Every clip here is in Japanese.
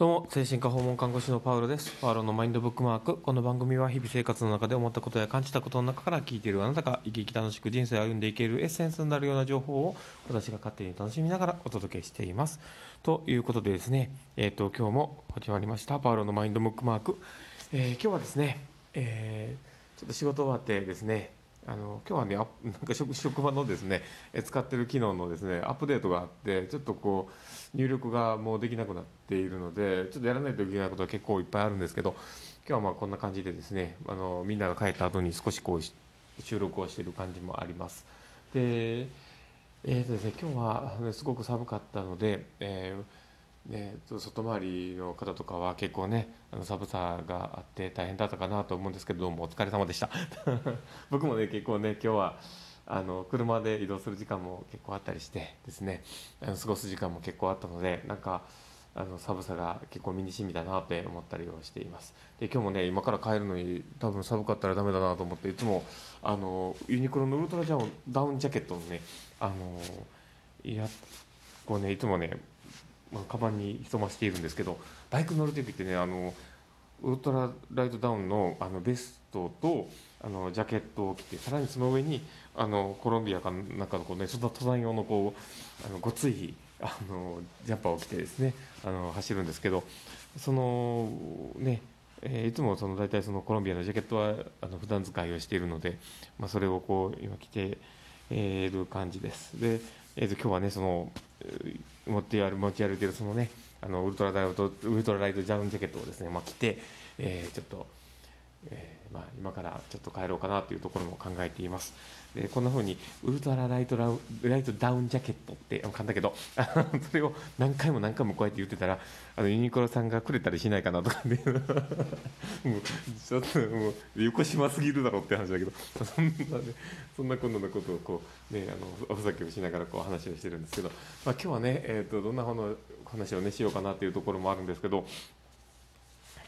どうも、精神科訪問看護師のパウロです。パウロのマインドブックマーク。この番組は日々生活の中で思ったことや感じたことの中から聞いているあなたが生き生き楽しく人生を歩んでいけるエッセンスになるような情報を私が勝手に楽しみながらお届けしています。ということでですね、えっ、と、今日も始まりました、パウロのマインドブックマーク。えー今日はですね、えーちょっと仕事終わってですね、あの今日はね、なんか職職場のですね、使ってる機能のですね、アップデートがあって、ちょっとこう、入力がもうできなくなっているので、ちょっとやらないといけないことが結構いっぱいあるんですけど、今日はまあこんな感じでですね、あのみんなが帰った後に少しこう収録をしている感じもあります。で、えーとですね、今日はあのすごく寒かったので、えーね、外回りの方とかは結構ねあの寒さがあって大変だったかなと思うんですけどどうもお疲れ様でした。僕もね結構ね今日はあの車で移動する時間も結構あったりしてですねあの過ごす時間も結構あったのでなんかあの寒さが結構身に染みたなって思ったりをしています。で今日もね今から帰るのに多分寒かったらダメだなと思っていつもあのユニクロのウルトラジャンダウンジャケットをねあのいやこうねいつもねまあ、カバンに潜ましているんですけどバイク乗る時ってねあのウルトラライトダウンのあのベストとあのジャケットを着てさらにその上にあのコロンビアかなんかのこう、ね、そんな登山用のこうあのごついあのジャンパーを着てですねあの走るんですけどそのねえーいつもその大体そのコロンビアのジャケットはあの普段使いをしているので、まあ、それをこう今着てえいる感じです。で、えー、と今日はねそのえー持って歩持ち歩いてるそのねあのウルトラライトウルトラライトダウンジャケットをですねまあ着て、えーちょっと。えーまあ、今からちょっと帰ろうかなというところも考えています。でこんな風にウルトラライトラウライトダウンジャケットって 噛んだけど それを何回も何回もこうやって言ってたらあのユニクロさんがくれたりしないかなとかね もうちょっともう横島すぎるだろうって話だけどそんなねそんな今度のことをこうねあのおふざけをしながらこう話をしてるんですけど、まあ、今日はね、えー、とどんな方の話をねしようかなっていうところもあるんですけど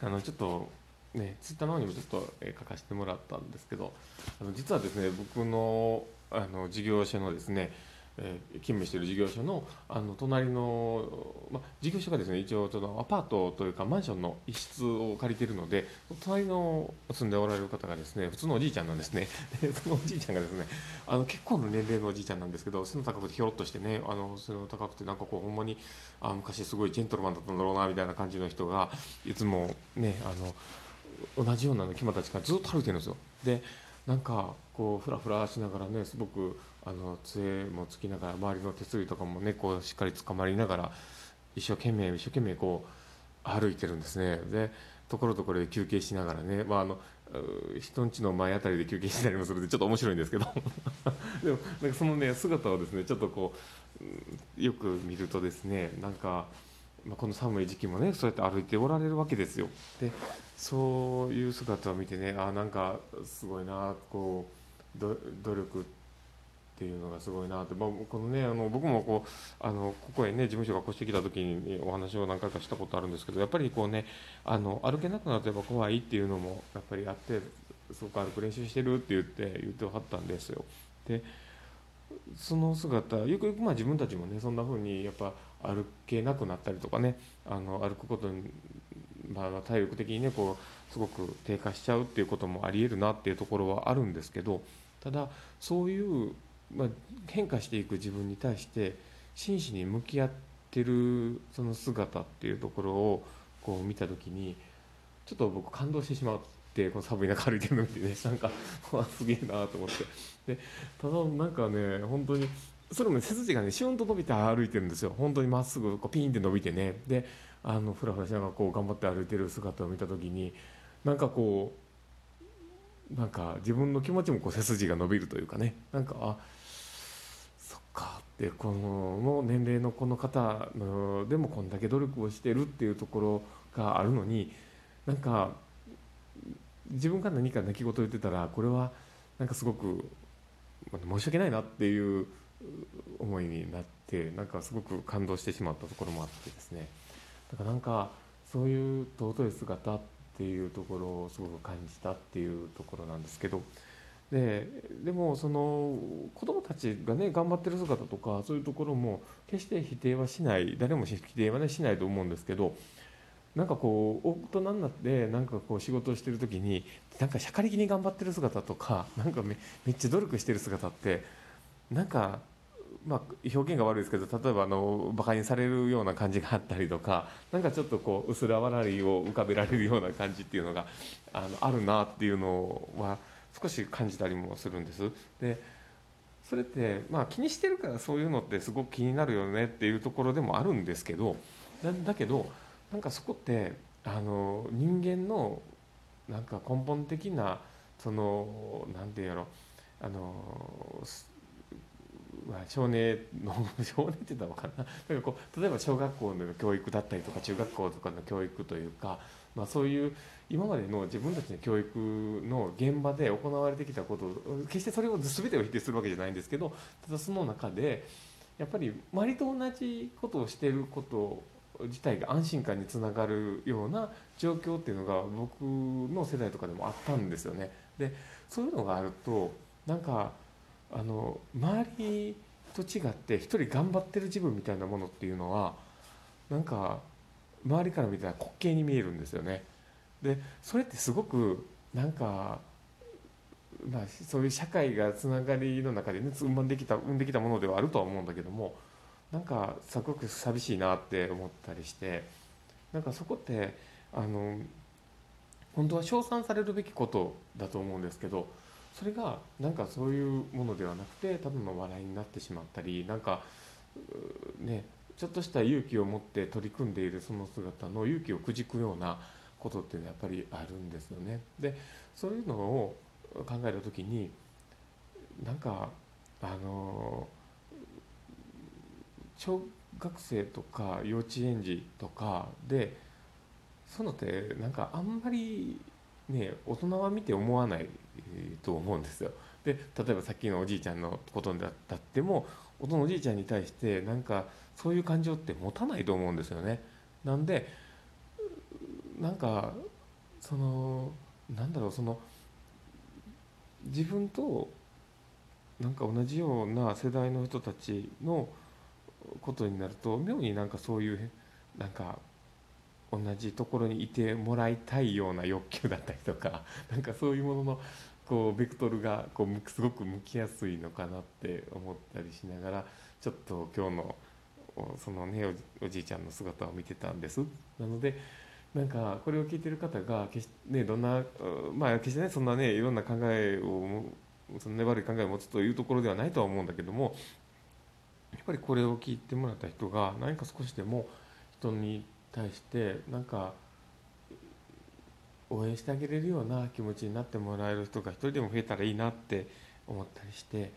あのちょっとね、ツイッターの方にもちょっと、え書かせてもらったんですけどあの実はですね僕のあの事業所のですね、えー勤務している事業所のあの隣の、ま、事業所がですね一応そのアパートというかマンションの一室を借りているので隣の住んでおられる方がですね普通のおじいちゃんなんですね。で そのおじいちゃんがですねあの結構の年齢のおじいちゃんなんですけど背の高くてひょろっとしてねあの背の高くてなんかこうほんまにあ昔すごいジェントルマンだったんだろうなみたいな感じの人がいつもねあの同じようなのキマたちがずっと歩いてるんですよ。でなんかこうフラフラしながらねすごくあの杖もつきながら周りの手すりとかもねこうしっかり捕まりながら一生懸命一生懸命こう歩いてるんですね。でところどころで休憩しながらね、まあ、あの人んちの前あたりで休憩したりもするんでちょっと面白いんですけど。でもなんかそのね姿をですねちょっとこうよく見るとですねなんか、この寒い時期もねそうやって歩いておられるわけですよ。でそういう姿を見てねあなんかすごいなこうど努力っていうのがすごいなって、まあ、このねあの僕もこうあのここへね事務所が越してきた時にお話を何回かしたことあるんですけどやっぱりこうねあの歩けなくなってやっぱ怖いっていうのもやっぱりあってすごく歩く練習してるって言って言ってはったんですよ。でその姿よくよくまあ自分たちもねそんな風にやっぱ歩けなくなったりとかねあの歩くことに、まあ、体力的にねこうすごく低下しちゃうっていうこともありえるなっていうところはあるんですけどただそういう、まあ、変化していく自分に対して真摯に向き合ってるその姿っていうところをこう見た時にちょっと僕感動してしまってこの寒い中歩いてるの見てね なんかすげえなと思って。でただなんかね本当にそれも背筋がねシュンと伸びて歩いてるんですよ。本当にまっすぐこうピンって伸びてね。であのフラフラしながらこう頑張って歩いてる姿を見た時になんかこうなんか自分の気持ちもこう背筋が伸びるというかね。なんかあそっかってこのの年齢のこの方のでもこんだけ努力をしてるっていうところがあるのになんか自分が何か泣き言を言ってたらこれはなんかすごく申し訳ないなっていう思いになってなんかすごく感動してしまったところもあってですね。だからなんかそういう尊い姿っていうところをすごく感じたっていうところなんですけど。ででもその子どもたちがね頑張ってる姿とかそういうところも決して否定はしない誰も否定はねしないと思うんですけどなんかこう大人になってなんかこう仕事をしてる時になんかしゃかりきに頑張ってる姿とかなんかめめっちゃ努力してる姿ってなんかまあ、表現が悪いですけど例えばあのバカにされるような感じがあったりとかなんかちょっとこう薄ら笑いを浮かべられるような感じっていうのがあのあるなっていうのは少し感じたりもするんです。でそれって、まあ、気にしてるからそういうのってすごく気になるよねっていうところでもあるんですけどだだけどなんかそこってあの人間のなんか根本的なその何て言うやろあのまあ、少年の 少年って言ったのかな。なんかこう例えば小学校の教育だったりとか中学校とかの教育というか、まあ、そういう今までの自分たちの教育の現場で行われてきたこと決してそれを全てを否定するわけじゃないんですけどただその中でやっぱり周りと同じことをしてること自体が安心感につながるような状況っていうのが僕の世代とかでもあったんですよね。でそういうのがあるとなんかあの周りと違って一人頑張ってる自分みたいなものっていうのはなんか周りから見たら滑稽に見えるんですよね。でそれってすごくなんか、まあ、そういう社会がつながりの中でね生んできた生んできたものではあるとは思うんだけどもなんかすごく寂しいなって思ったりしてなんかそこってあの本当は称賛されるべきことだと思うんですけどそれがなんかそういうものではなくてただの笑いになってしまったりなんかねちょっとした勇気を持って取り組んでいるその姿の勇気をくじくようなことっていうのはやっぱりあるんですよね。でそういうのを考えた時になんかあの小学生とか幼稚園児とかでそういうのってなんかあんまりね大人は見て思わないと思うんですよ。で例えばさっきのおじいちゃんのことだったっても大人のおじいちゃんに対してなんかそういう感情って持たないと思うんですよね。なんでなんかそのなんだろうその自分となんか同じような世代の人たちのことになると妙になんかそういうなんか同じところにいてもらいたいような欲求だったりとか なんかそういうもののこうベクトルがこうすごく向きやすいのかなって思ったりしながらちょっと今日のそのねおじいちゃんの姿を見てたんです。なのでなんかこれを聞いてる方が決して、ね、どんなまあ決してねそんなねいろんな考えをそんな悪い考えを持つというところではないとは思うんだけどもっぱりこれを聞いてもらった人が何か少しでも人に対してなんか応援してあげれるような気持ちになってもらえる人が一人でも増えたらいいなって思ったりして、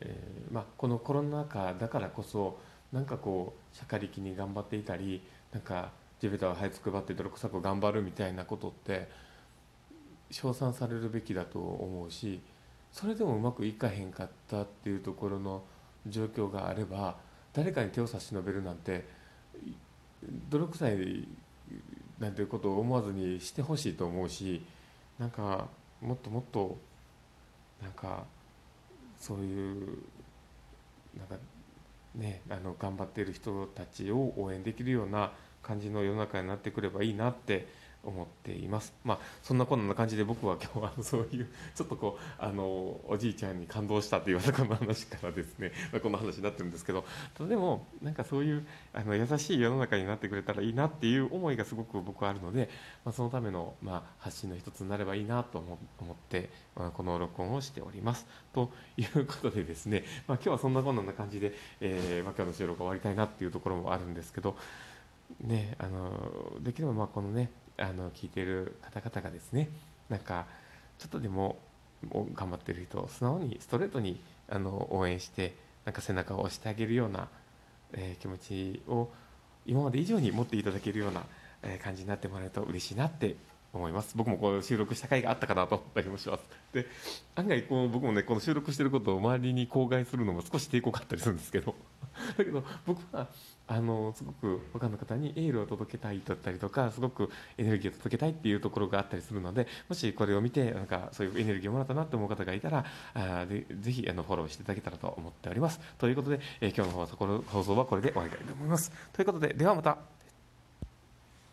えー、まあ、このコロナ禍だからこそなんかこうしゃかりきに頑張っていたりなんか地べたを這いつくばって泥臭く頑張るみたいなことって称賛されるべきだと思うしそれでもうまくいかへんかったっていうところの状況があれば誰かに手を差し伸べるなんて泥臭いなんていうことを思わずにしてほしいと思うしなんかもっともっとなんかそういうなんかねあの頑張っている人たちを応援できるような感じの世の中になってくればいいなって思っています。まあ、そんなこんな感じで僕は今日は そういうちょっとこうあのおじいちゃんに感動したというこの話からですね、ま、この話になってるんですけどでもなんかそういうあの優しい世の中になってくれたらいいなっていう思いがすごく僕はあるので、まあ、そのための、まあ、発信の一つになればいいなと思って、まあ、この録音をしております。ということでですね、まあ、今日はそんなこんな感じで、えーま、今日の収録終わりたいなっていうところもあるんですけどねあのできればまあこのねあの聞いている方々がですねなんかちょっとでも頑張ってる人を素直にストレートにあの応援してなんか背中を押してあげるような、えー、気持ちを今まで以上に持っていただけるような、えー、感じになってもらえると嬉しいなって思います。僕もこう収録した回があったかなと思ったりもします。で案外こう僕もねこの収録してることを周りに口外するのも少し抵抗があったりするんですけど。だけど僕はあのすごく他の方にエールを届けたいだったりとかすごくエネルギーを届けたいっていうところがあったりするのでもしこれを見てなんかそういうエネルギーをもらったなと思う方がいたらあでぜひあのフォローしていただけたらと思っております。ということで、えー、今日の放送はこれで終わりたいと思います。ということでではまた。